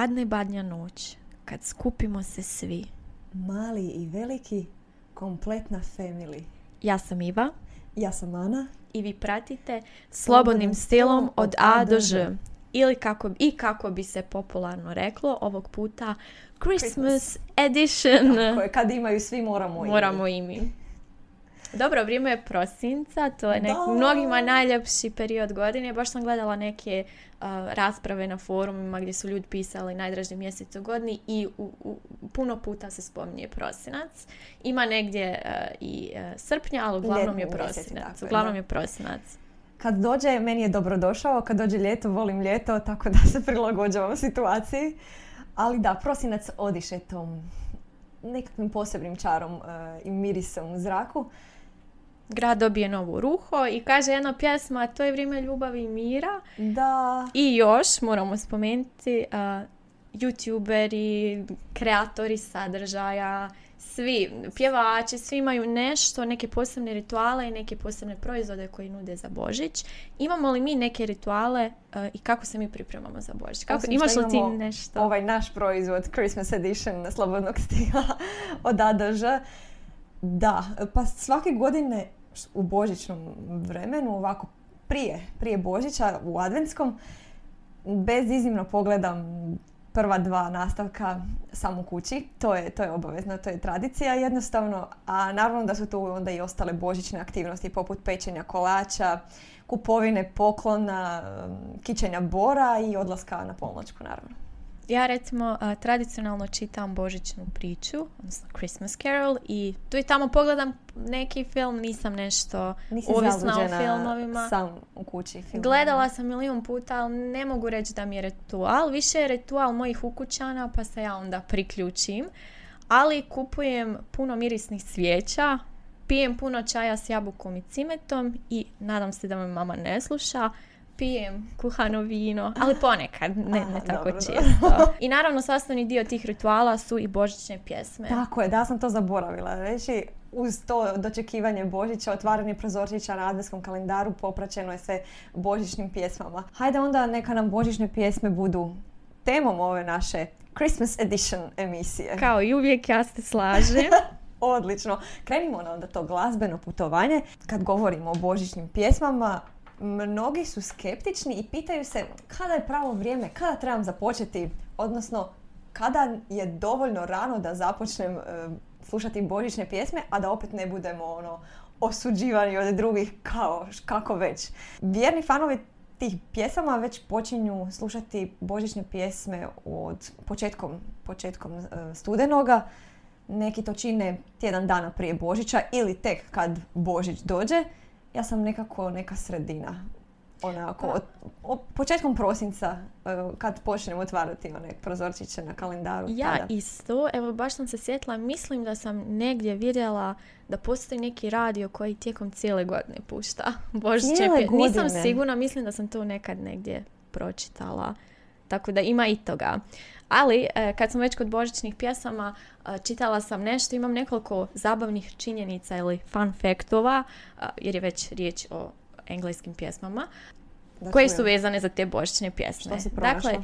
Padne badnja noć, kad skupimo se svi. Mali i veliki, kompletna family. Ja sam Iva Ja sam Ana. i vi pratite Slobodnim stilom od A do Ž. Ili kako, i kako bi se popularno reklo, ovog puta Christmas edition. Koje kad imaju svi moramo i mi. Moramo i mi. Dobro, vrijeme je prosinca, to je nek- Da. mnogima najljepši period godine. Baš sam gledala neke uh, rasprave na forumima gdje su ljudi pisali najdraži mjesec u godini i u, u- puno puta se spominje prosinac. Ima negdje uh, i uh, srpnja, ali uglavnom je Ljetni prosinac. Uglavnom da. je prosinac. Kad dođe, meni je dobrodošao, kad dođe ljeto, volim ljeto, tako da se prilagođavam situaciji. Ali da, prosinac odiše tom nekakvim posebnim čarom e, i mirisom u zraku. Grad dobije novu ruho i kaže jedna pjesma, to je vrijeme ljubavi i mira. Da, I još moramo spomenuti uh, youtuberi, kreatori sadržaja, svi, pjevači, svi imaju nešto, neke posebne rituale i neke posebne proizvode koji nude za Božić. Imamo li mi neke rituale uh, i kako se mi pripremamo za Božić? Kako, Osim imaš li ti nešto? ovaj naš proizvod Christmas edition slobodnog stila od A do Ž. Da, pa svake godine u božićnom vremenu, ovako prije, prije Božića u adventskom, bez iznimno pogledam prva dva nastavka sam u kući. To je, to je obavezno, to je tradicija jednostavno. A naravno da su tu onda i ostale božićne aktivnosti poput pečenja kolača, kupovine poklona, kićenja bora i odlaska na polnoćku naravno. Ja recimo uh, tradicionalno čitam božićnu priču, odnosno Christmas Carol i tu i tamo pogledam neki film, nisam nešto Nisi ovisna o filmovima. sam u kući filmovima. Gledala sam milijun puta, ali ne mogu reći da mi je ritual. Više je ritual mojih ukućana, pa se ja onda priključim. Ali kupujem puno mirisnih svijeća, pijem puno čaja s jabukom i cimetom i nadam se da me mama ne sluša. Pijem kuhano vino, ali ponekad, ne, ne Aha, tako dobro, često. I naravno sastavni dio tih rituala su i božićne pjesme. Tako je, da sam to zaboravila reći. Uz to dočekivanje Božića, otvaranje prozorčića na adventskom kalendaru popraćeno je sve božićnim pjesmama. Hajde onda neka nam božićne pjesme budu temom ove naše Christmas edition emisije. Kao i uvijek ja se slažem. Odlično. Krenimo na onda to glazbeno putovanje. Kad govorimo o božićnim pjesmama, mnogi su skeptični i pitaju se kada je pravo vrijeme, kada trebam započeti, odnosno kada je dovoljno rano da započnem e, slušati božićne pjesme, a da opet ne budemo ono osuđivani od drugih kao kako već. Vjerni fanovi tih pjesama već počinju slušati božićne pjesme od početkom, početkom e, studenoga. Neki to čine tjedan dana prije Božića ili tek kad Božić dođe. Ja sam nekako neka sredina. Onako, od, od- početkom prosinca e, kad počnem otvarati one prozorčiće na kalendaru. Ja tada. isto, evo baš sam se sjetila, mislim da sam negdje vidjela da postoji neki radio koji tijekom cijele godine pušta Božićne Cijele pje- Nisam sigurna, mislim da sam to nekad negdje pročitala. Tako da ima i toga. Ali, e, kad sam već kod božićnih pjesama, e, čitala sam nešto, imam nekoliko zabavnih činjenica ili fun faktova, e, jer je već riječ o engleskim pjesmama, Da koje su vezane za te božićne pjesme. Što si dakle?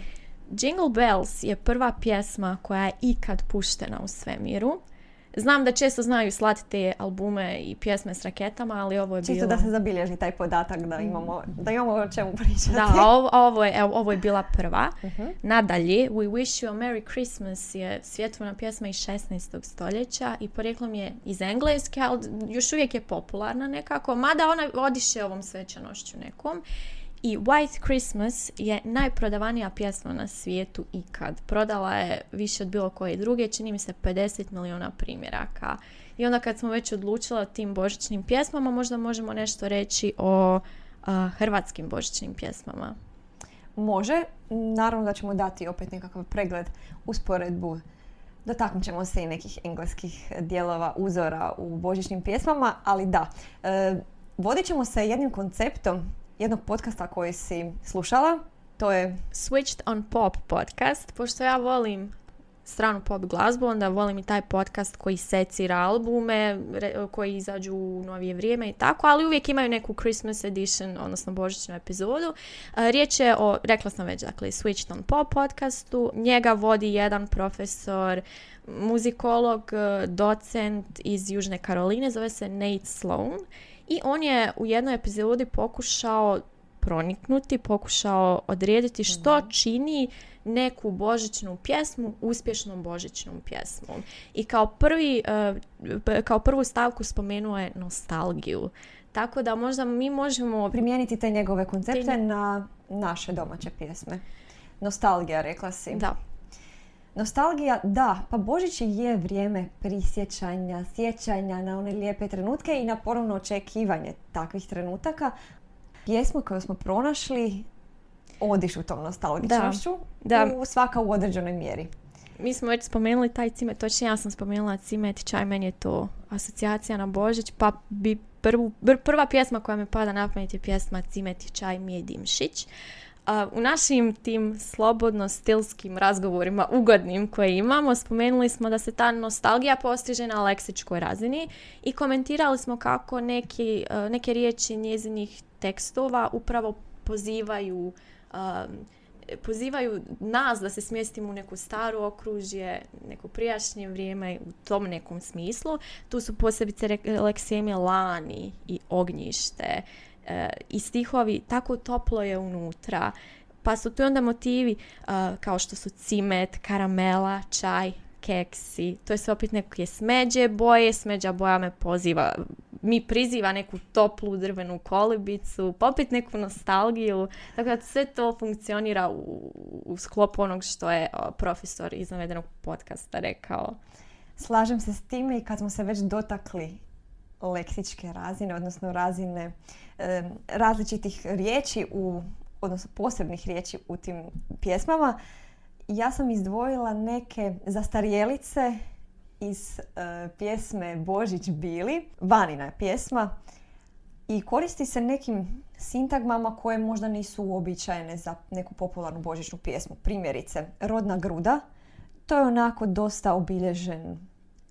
Jingle Bells je prva pjesma koja je ikad puštena u svemiru. Znam da često znaju slati te albume i pjesme s raketama, ali ovo je Čisto bilo... da se zabilježi taj podatak da imamo, da imamo o čemu pričati. Da, a ovo, je, evo, ovo je bila prva. Mhm. Nadalje, We Wish You a Merry Christmas je svjetovna pjesma iz 16. stoljeća i porijeklom je iz Engleske, ali još uvijek je popularna nekako, mada ona odiše ovom svečanošću nekom. I White Christmas je najprodavanija pjesma na svijetu ikad. Prodala je više od bilo koje druge, čini mi se 50 milijuna primjeraka. I onda kad smo već odlučili o tim božićnim pjesmama, možda možemo nešto reći o a, hrvatskim božićnim pjesmama. Može. Naravno da ćemo dati opet nekakav pregled, usporedbu. Dotaknut ćemo se i nekih engleskih dijelova, uzora u božićnim pjesmama, ali da. E, vodit ćemo se jednim konceptom jednog podcasta koji si slušala. To je Switched on Pop podcast, pošto ja volim stranu pop glazbu, onda volim i taj podcast koji secira albume, koji izađu u novije vrijeme i tako, ali uvijek imaju neku Christmas edition, odnosno božićnu epizodu. riječ je o, rekla sam već, dakle, Switched on Pop podcastu. Njega vodi jedan profesor, muzikolog, docent iz Južne Karoline, zove se Nate Sloan. I on je u jednoj epizodi pokušao proniknuti, pokušao odrediti što mhm. čini neku božićnu pjesmu uspješnom božićnom pjesmom. I kao, prvi, eh, kao prvu stavku spomenuo je nostalgiju. Tako da možda mi možemo... Primijeniti te njegove koncepte na naše domaće pjesme. Nostalgija, rekla si. Da. Nostalgija, da, pa Božić je vrijeme prisjećanja, sjećanja na one lijepe trenutke i na ponovno očekivanje takvih trenutaka. Pjesmu koju smo pronašli odiš u tom nostalgičnošću da, u svaka u određenoj mjeri. Mi smo već spomenuli taj cimet, točnije ja sam spomenula cimet čaj, meni je to asocijacija na Božić, pa bi prvu, prva pjesma koja mi pada na pamet je pjesma Cimet i čaj Mije Dimšić. U našim tim slobodno stilskim razgovorima, ugodnim koje imamo, spomenuli smo da se ta nostalgija postiže na leksičkoj razini i komentirali smo kako neki, neke riječi njezinih tekstova upravo pozivaju pozivaju nas da se smjestimo u neku staru okružje, neko prijašnje vrijeme u tom nekom smislu. Tu su posebice leksemi lani i ognjište e, i stihovi, tako toplo je unutra. Pa su tu onda motivi kao što su cimet, karamela, čaj, keksi. To je sve opet neke smeđe boje. Smeđa boja me poziva, mi priziva neku toplu drvenu kolibicu, popit neku nostalgiju. Tako da sve to funkcionira u, u sklopu onog što je profesor iz navedenog podcasta rekao. Slažem se s time i kad smo se već dotakli leksičke razine, odnosno razine različitih riječi u odnosno posebnih riječi u tim pjesmama, ja sam izdvojila neke zastarjelice iz e, pjesme Božić Bili, vanina je pjesma i koristi se nekim sintagmama koje možda nisu uobičajene za neku popularnu božićnu pjesmu. Primjerice, rodna gruda, to je onako dosta obilježen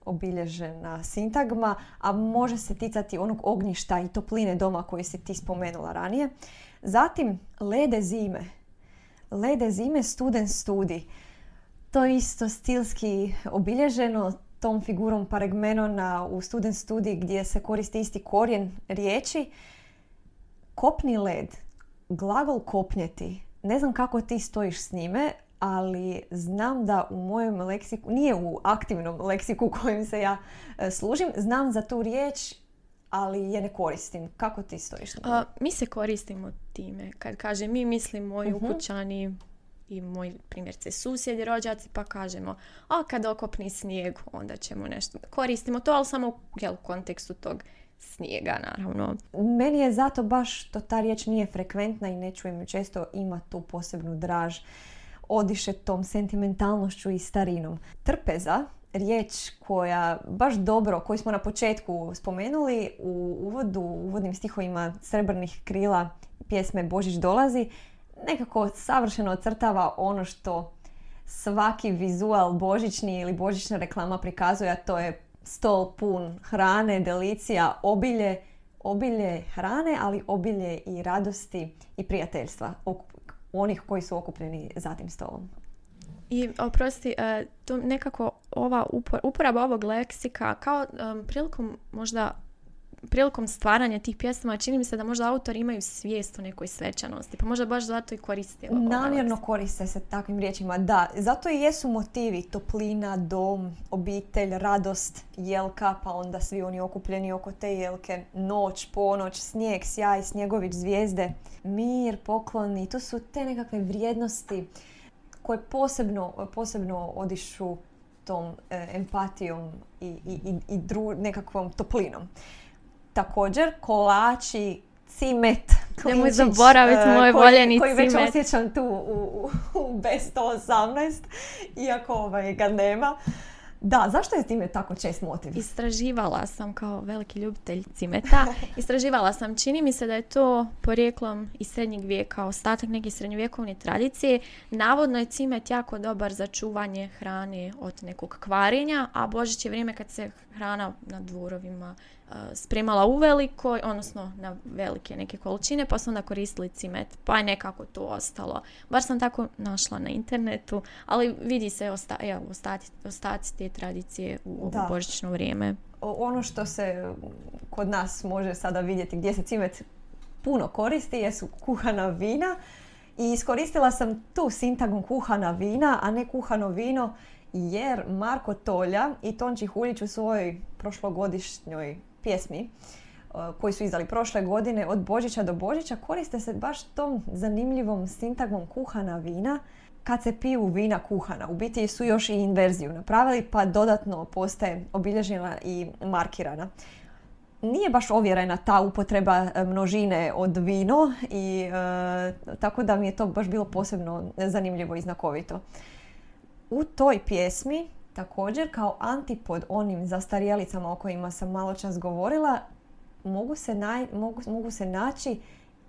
obilježena sintagma, a može se ticati onog ognjišta i topline doma koji si ti spomenula ranije. Zatim, lede zime, Lede zime student studij. To je isto stilski obilježeno tom figurom paregmenona u student studij gdje se koristi isti korijen riječi. Kopni led, glagol kopnjeti. Ne znam kako ti stojiš s njime, ali znam da u mojem leksiku, nije u aktivnom leksiku kojim se ja e, služim, znam za tu riječ ali je ne koristim. Kako ti stojiš? A, mi se koristimo time. Kad kaže mi mislim moji uh ukućani i moji primjerce susjedi, rođaci, pa kažemo a kad okopni snijeg, onda ćemo nešto. Koristimo to, ali samo u kontekstu tog snijega, naravno. Meni je zato baš što ta riječ nije frekventna i ne čujem često ima tu posebnu draž odiše tom sentimentalnošću i starinom. Trpeza riječ koja baš dobro, koju smo na početku spomenuli u uvodu, u uvodnim stihovima Srebrnih krila pjesme Božić dolazi, nekako savršeno ocrtava ono što svaki vizual božićni ili božićna reklama prikazuje, a to je stol pun hrane, delicija, obilje, obilje hrane, ali obilje i radosti i prijateljstva onih koji su okupljeni za tim stolom. I oprosti, uh, to nekako ova uporaba ovog leksika kao prilikom možda prilikom stvaranja tih pjesama čini mi se da možda autori imaju svijest o nekoj svečanosti, pa možda baš zato i koriste Namjerno koriste se takvim riječima, da. Zato i jesu motivi toplina, dom, obitelj, radost, jelka, pa onda svi oni okupljeni oko te jelke, noć, ponoć, snijeg, sjaj, snjegović, zvijezde, mir, poklon i to su te nekakve vrijednosti koje posebno, posebno odišu tom e, empatijom i, i, i dru, nekakvom toplinom. Također, kolači, cimet, Nemoj zaboraviti e, moj voljeni koji cimet. Koji već osjećam tu u, u, u B118, iako ovaj, ga nema. Da, zašto je time tako čest motiv? Istraživala sam kao veliki ljubitelj cimeta. Istraživala sam, čini mi se da je to porijeklom iz srednjeg vijeka, ostatak neke srednjovjekovne tradicije. Navodno je cimet jako dobar za čuvanje hrane od nekog kvarenja, a Božić je vrijeme kad se hrana na dvorovima spremala u veliko, odnosno na velike neke količine, pa su onda koristili cimet, pa je nekako to ostalo. Bar sam tako našla na internetu, ali vidi se osta, evo, ostati, ostaci te tradicije u ovo božićno vrijeme. Ono što se kod nas može sada vidjeti gdje se cimet puno koristi jesu kuhana vina i iskoristila sam tu sintagmu kuhana vina, a ne kuhano vino jer Marko Tolja i Tonči Huljić u svojoj prošlogodišnjoj pjesmi koji su izdali prošle godine od Božića do Božića koriste se baš tom zanimljivom sintagmom kuhana vina kad se piju vina kuhana. U biti su još i inverziju napravili pa dodatno postaje obilježena i markirana. Nije baš ovjerena ta upotreba e, množine od vino i e, tako da mi je to baš bilo posebno zanimljivo i znakovito. U toj pjesmi Također, kao antipod onim zastarijelicama o kojima sam malo čas govorila, mogu se, mogu, mogu se naći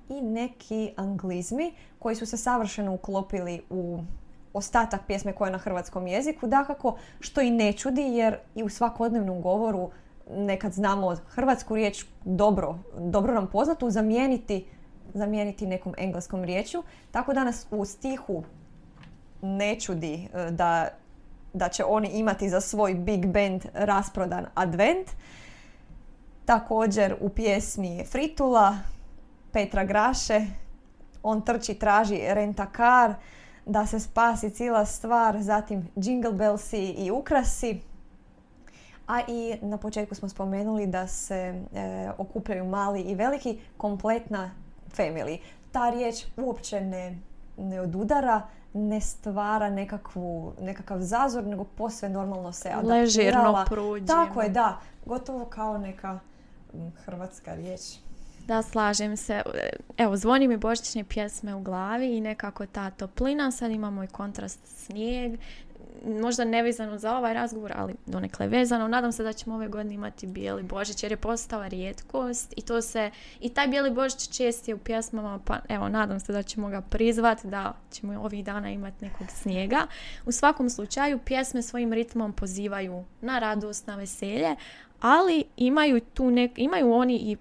i neki anglizmi koji su se savršeno uklopili u ostatak pjesme koja je na hrvatskom jeziku. Dakako, što i ne čudi jer i u svakodnevnom govoru nekad znamo hrvatsku riječ dobro, dobro nam poznatu zamijeniti, zamijeniti nekom engleskom riječju. Tako da nas u stihu ne čudi e, da da će oni imati za svoj big band rasprodan advent. Također u pjesmi Fritula, Petra Graše, on trči, traži rentakar, da se spasi cijela stvar, zatim Jingle Bellsi i ukrasi. A i na početku smo spomenuli da se e, okupljaju mali i veliki, kompletna family. Ta riječ uopće ne, ne odudara ne stvara nekakvu, nekakav zazor, nego posve normalno se adaptirala. Ležirno pruđe. Tako je, da. Gotovo kao neka hrvatska riječ. Da, slažem se. Evo, zvoni mi božićne pjesme u glavi i nekako ta toplina. Sad imamo i kontrast snijeg možda nevezano za ovaj razgovor, ali donekle vezano. Nadam se da ćemo ove godine imati bijeli božić jer je postala rijetkost i to se, i taj bijeli božić čest je u pjesmama, pa evo, nadam se da ćemo ga prizvati, da ćemo ovih dana imati nekog snijega. U svakom slučaju, pjesme svojim ritmom pozivaju na radost, na veselje, ali imaju tu nek, imaju oni i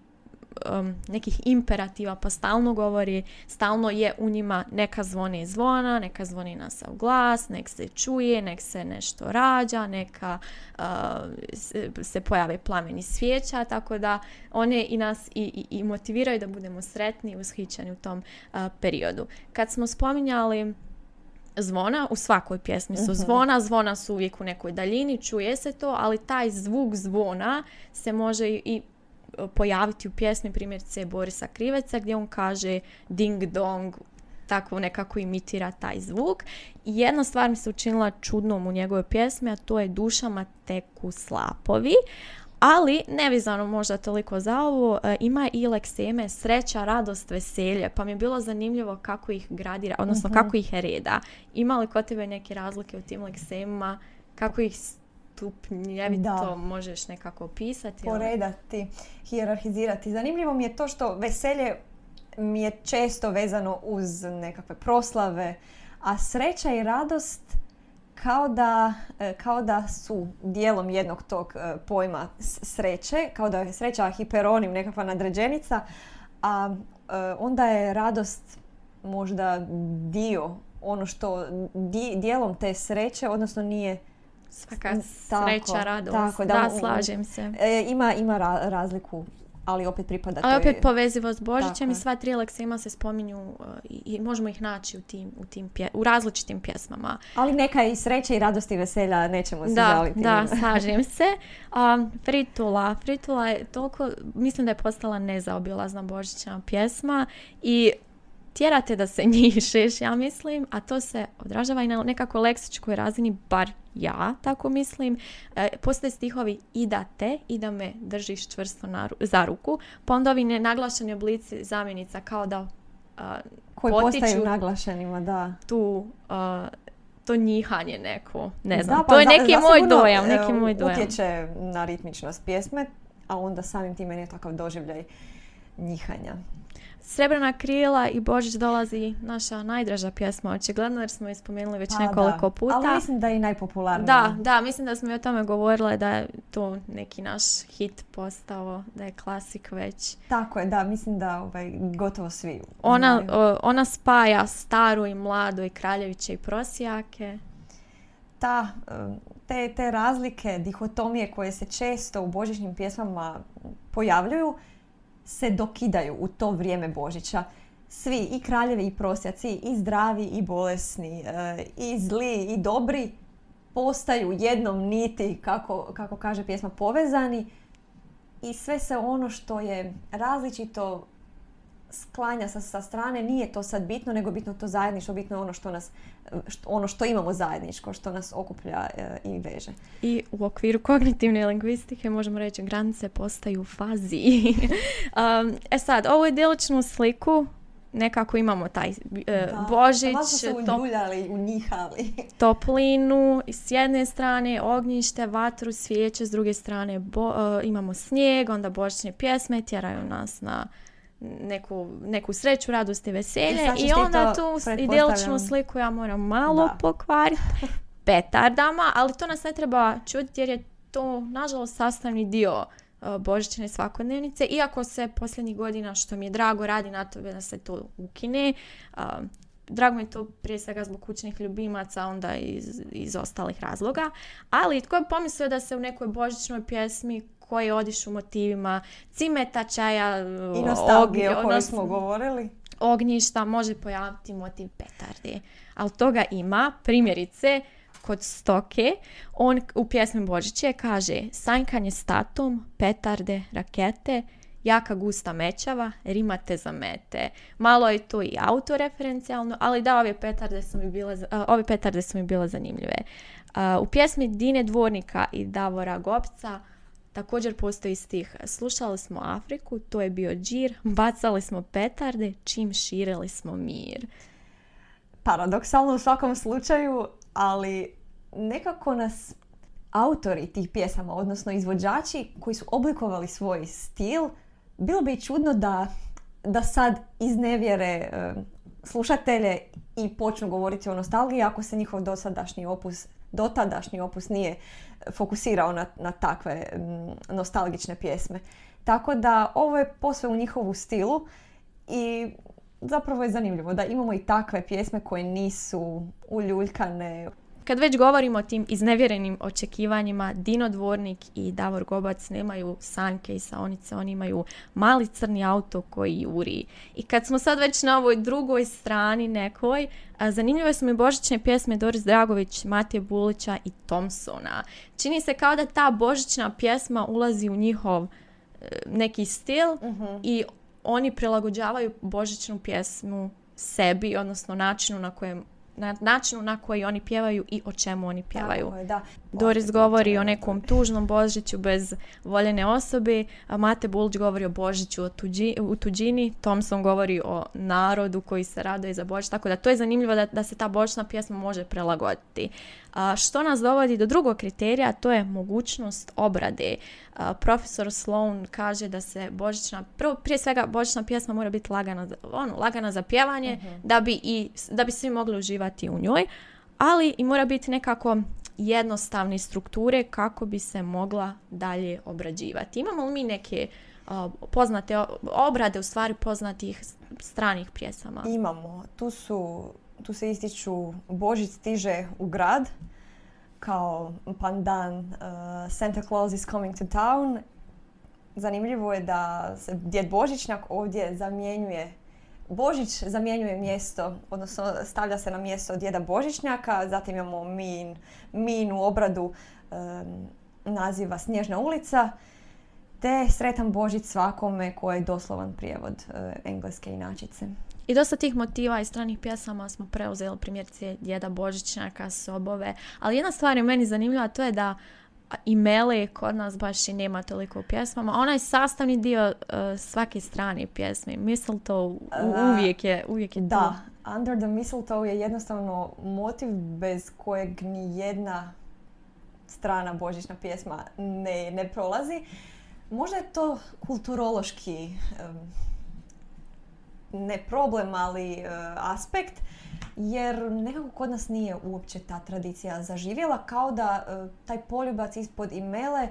um, nekih imperativa pa stalno govori, stalno je u njima neka zvoni zvona, neka zvoni nas u glas, nek se čuje, nek se nešto rađa, neka uh, se, pojave plameni svijeća, tako da one i nas i, i, motiviraju da budemo sretni i ushićeni u tom uh, periodu. Kad smo spominjali zvona, u svakoj pjesmi su mhm. zvona, zvona su uvijek u nekoj daljini, čuje se to, ali taj zvuk zvona se može i pojaviti u pjesmi primjerice Borisa Kriveca gdje on kaže ding dong tako nekako imitira taj zvuk. I jedna stvar mi se učinila čudnom u njegovoj pjesmi, a to je dušama teku slapovi. Ali, nevizano možda toliko za ovo, e, ima i lekseme sreća, radost, veselje, pa mi je bilo zanimljivo kako ih gradira, odnosno mhm. kako ih reda. Ima li kod tebe neke razlike u tim leksemima, kako ih to možeš nekako opisati? Poredati, hijerarhizirati. Zanimljivo mi je to što veselje mi je često vezano uz nekakve proslave, a sreća i radost kao da, e, kao da su dijelom jednog tog e, pojma sreće, kao da je sreća hiperonim, nekakva nadređenica, a e, onda je radost možda dio, ono što dijelom te sreće, odnosno nije Svaka sreća, radost. da, slažem se. E, ima ima razliku ali opet pripada Ali opet povezivo s Božićem i sva tri ima se spominju uh, i, možemo ih naći u tim, u, tim u različitim pjesmama. Ali neka i sreće i radosti i veselja nećemo se da, žaliti. Da, slažem se. Um, Fritula. Fritula je toliko, mislim da je postala nezaobilazna Božićna pjesma i tjerate da se njišeš, ja mislim, a to se odražava i na nekako leksičkoj razini, bar ja tako mislim. E, postoje stihovi i da te, i da me držiš čvrsto na, za ruku, pa onda ovi nenaglašeni oblici zamjenica kao da Koji postaju naglašenima, da. Tu to njihanje neko. Ne znam, Da, to pa je za- neki moj zasigurno, dojam, e, neki moj dojam. Utječe na ritmičnost pjesme, a onda samim time je takav doživljaj njihanja. Srebrna krila i Božić dolazi naša najdraža pjesma, očigledno jer smo je spomenuli već Pa nekoliko da. puta. Ali mislim da je i najpopularnija. Da, da, mislim da smo i o tome govorile da je to neki naš hit postao, da je klasik već. Tako je, da, mislim da ovaj, gotovo svi Ona, o, ona spaja staru i mladu i kraljeviće i prosjake. ta, te, te razlike, dihotomije koje se često u božićnim pjesmama pojavljuju, se dokidaju u to vrijeme Božića. Svi, i kraljevi i prosjaci, i zdravi i bolesni, e, i zli i dobri, postaju jednom niti, kako, kako kaže pjesma, povezani i sve se ono što je različito sklanja sa, sa strane, nije to sad bitno, nego bitno to zajedništvo, bitno je ono što nas, što, ono što imamo zajedničko, što nas okuplja e, i veže. I u okviru kognitivne lingvistike možemo reći granice postaju fazi. um, e sad, ovu idiličnu sliku nekako imamo taj e, Božić, Malo su se uljuljali, unjihali. toplinu s jedne strane ognjište, vatru, svijeće, s druge strane bo- e, imamo snijeg, onda božićne pjesme tjeraju nas na neku, neku sreću, radost i veselje I i onda tu idiličnu sliku ja moram malo pokvariti petardama, ali to nas ne treba čuditi jer je to nažalost sastavni dio e, božićne svakodnevnice, iako se posljednjih godina, što mi je drago, radi na to da se to ukine. A, drago mi je to prije svega zbog kućnih ljubimaca, onda iz, iz ostalih razloga. Ali tko je pomislio da se u nekoj božićnoj pjesmi koji odišu motivima cimeta, čaja, I nostalgije ogi- o kojoj smo govorili. ognjišta može pojaviti motiv petardi. Ali toga ima, primjerice, kod stoke, on u pjesmi Božiće kaže sanjkanje statom, petarde, rakete, jaka gusta mećava, rimate za mete. Malo je to i autoreferencijalno, ali da, ove petarde su mi bile, ove petarde su mi bile zanimljive. U pjesmi Dine Dvornika i Davora Gopca Također postoji stih Slušali smo Afriku, to je bio džir, bacali smo petarde, čim širili smo mir. Paradoksalno u svakom slučaju, ali nekako nas autori tih pjesama, odnosno izvođači koji su oblikovali svoj stil, bilo bi čudno da, da sad iznevjere e, slušatelje i počnu govoriti o nostalgiji ako se njihov dosadašnji opus, dotadašnji opus nije fokusirao na, na takve mm, nostalgične pjesme. Tako da ovo je posve u njihovu stilu i zapravo je zanimljivo da imamo i takve pjesme koje nisu uljuljkane. Kad već govorimo o tim iznevjerenim očekivanjima, Dino Dvornik i Davor Gobac nemaju sanjke i saonice, oni imaju mali crni auto koji juri. I kad smo sad već na ovoj drugoj strani nekoj, zanimljive su mi božićne pjesme Doris Dragović, Matije Bulića i Thompsona. Čini se kao da ta božićna pjesma ulazi u njihov e, neki stil i oni prilagođavaju božićnu pjesmu sebi, odnosno načinu na kojem na načinu na koji oni pjevaju i o čemu oni pjevaju. Tako je, da. Doris govori o nekom tužnom Božiću bez voljene osobe, a Mate Bulć govori o Božiću o tuđi- u tuđini, Thompson govori o narodu koji se raduje za Božić, tako da to je zanimljivo da, da se ta božićna pjesma može prilagoditi. A, što nas dovodi do drugog kriterija, to je mogućnost obrade. Profesor Sloan kaže da se božićna, prvo, prije svega božićna pjesma mora biti lagana, ono, lagana za pjevanje, da, bi i, da bi svi mogli uživati u njoj, ali i mora biti nekako jednostavne strukture kako bi se mogla dalje obrađivati. Imamo li mi neke poznate obrade, u stvari poznatih stranih pjesama? Imamo. Tu, su, tu se ističu Božić stiže u grad kao pandan uh, Santa Claus is coming to town. Zanimljivo je da se djed Božićnjak ovdje zamjenjuje Božić zamjenjuje mjesto, odnosno stavlja se na mjesto djeda Božićnjaka, zatim imamo min, minu obradu em, naziva Snježna ulica, te Sretan Božić svakome koji je doslovan prijevod e, engleske inačice. I dosta tih motiva iz stranih pjesama smo preuzeli, primjerice Djeda Božićnjaka, Sobove. Ali jedna stvar je meni zanimljiva, to je da i Mele kod nas baš i nema toliko u pjesmama. Ona je sastavni dio uh, svake strane pjesme. Mistletoe uvijek je, uvijek je Da, Under the Mistletoe je jednostavno motiv bez kojeg ni jedna strana božićna pjesma ne, ne prolazi. Možda je to kulturološki ne problem, ali uh, aspekt jer nekako kod nas nije uopće ta tradicija zaživjela, kao da e, taj poljubac ispod imele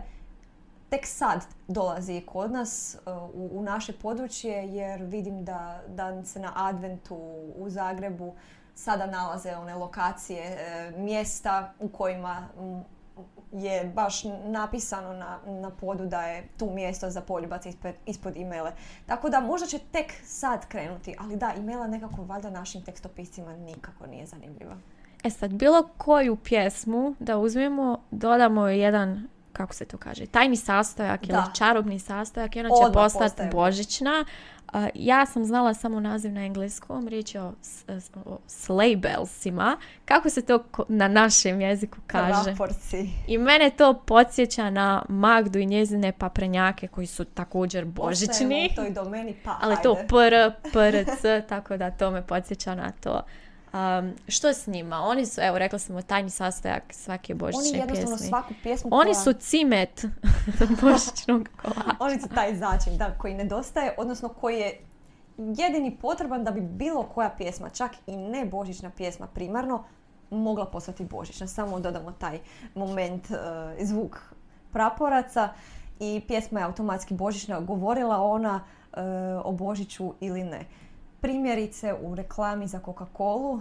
tek sad dolazi kod nas e, u, naše područje jer vidim da, da se na adventu u Zagrebu sada nalaze one lokacije, e, mjesta u kojima je baš napisano na, na podu da je tu mjesto za poljubac ispod, ispod imele. Tako da možda će tek sad krenuti, ali da, imela nekako valjda našim tekstopiscima nikako nije zanimljiva. E sad, bilo koju pjesmu da uzmemo, dodamo jedan kako se to kaže, tajni sastojak ili čarobni sastojak i ona će postati božićna ja sam znala samo naziv na engleskom, riječ je o, o sleigh Kako se to na našem jeziku kaže? Raporci. I mene to podsjeća na Magdu i njezine paprenjake koji su također božićni. to i do meni, pa Ali to pr, pr, c, tako da to me podsjeća na to. Um, što s njima? Oni su, evo, rekla sam, tajni sastojak svake božićne Oni jednostavno svaku pjesmu Oni su cimet božićnog kolača. Oni su taj začin, da, koji nedostaje, odnosno koji je jedini potreban da bi bilo koja pjesma, čak i ne božićna pjesma primarno, mogla postati božićna. Samo dodamo taj moment, uh, zvuk praporaca i pjesma je automatski božićna. Govorila ona uh, o Božiću ili ne. Primjerice u reklami za Coca-Colu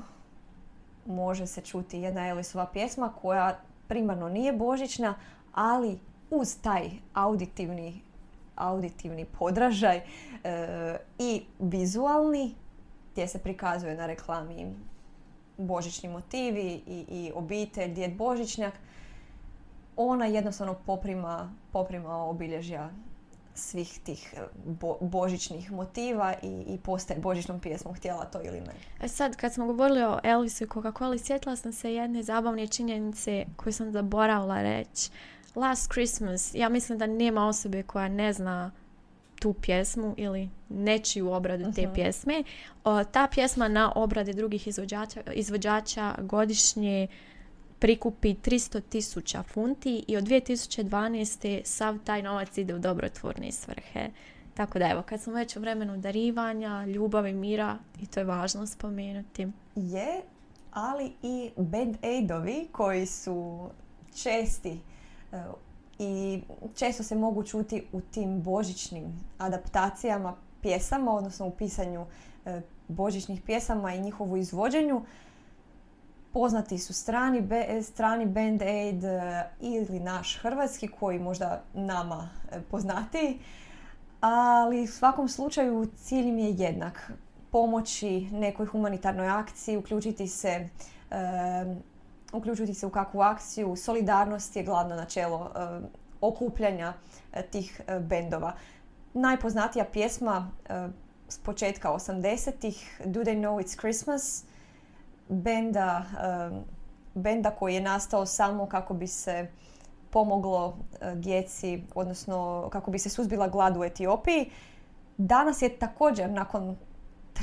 može se čuti jedna Elisova pjesma koja primarno nije božićna, ali uz taj auditivni, auditivni podražaj e, i vizualni gdje se prikazuje na reklami božićni motivi i, i obitelj, djed Božićnjak, ona jednostavno poprima, poprima obilježja svih tih e, božićnih motiva i, i postaje božićnom pjesmom, htjela to ili ne. E sad, kad smo govorili o Elvisu i Coca-Cola, sjetila sam se jedne zabavne činjenice koje sam zaboravila reći. Last Christmas, ja mislim da nema osobe koja ne zna tu pjesmu ili nečiju obradu te mhm. pjesme. ta pjesma na obrade drugih izvođača, izvođača godišnje prikupi 300 tisuća funti i od 2012. sav taj novac ide u dobrotvorne svrhe. Tako da evo, kad smo već u vremenu darivanja, ljubavi, mira, i to je važno spomenuti. Je, ali i band-aidovi koji su česti e, i često se mogu čuti u tim božićnim adaptacijama pjesama, odnosno u pisanju e, božićnih pjesama i njihovu izvođenju poznati su strani, be, strani Band Aid e, ili naš hrvatski koji možda nama e, poznati, ali u svakom slučaju cilj im je jednak. Pomoći nekoj humanitarnoj akciji, uključiti se, e, uključiti se u kakvu akciju. Solidarnost je glavno načelo okupljanja tih bendova. Najpoznatija pjesma s početka 80-ih, Do They Know It's Christmas, benda, benda koji je nastao samo kako bi se pomoglo e, djeci, odnosno kako bi se suzbila glad u Etiopiji. Danas je također nakon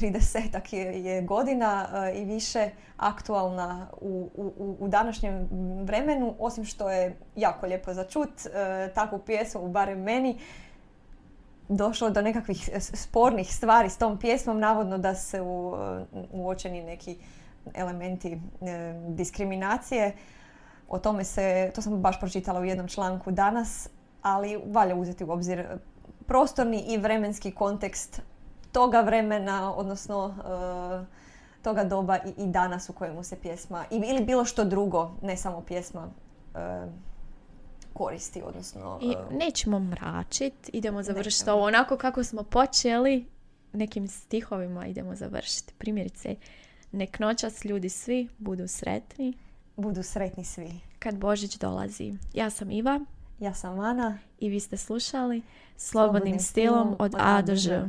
30 je, je godina e, i više aktualna u, u, u današnjem vremenu, osim što je jako lijepo za čut uh, takvu pjesmu, barem meni, došlo do nekakvih spornih stvari s tom pjesmom, navodno da se u, uočeni neki elementi e, diskriminacije. O tome se, to sam baš pročitala u jednom članku danas, ali valja uzeti u obzir prostorni i vremenski kontekst toga vremena, odnosno e, toga doba i, danas u kojemu se pjesma ili bilo što drugo, ne samo pjesma, e, koristi, odnosno... I nećemo mračiti, idemo završiti ovo onako kako smo počeli, nekim stihovima idemo završiti. Primjerice, Nek noćas ljudi svi budu sretni. Budu sretni svi. Kad Božić dolazi. Ja sam Iva. Ja sam Ana. I vi ste slušali Slobodnim, stilom od A do Ž.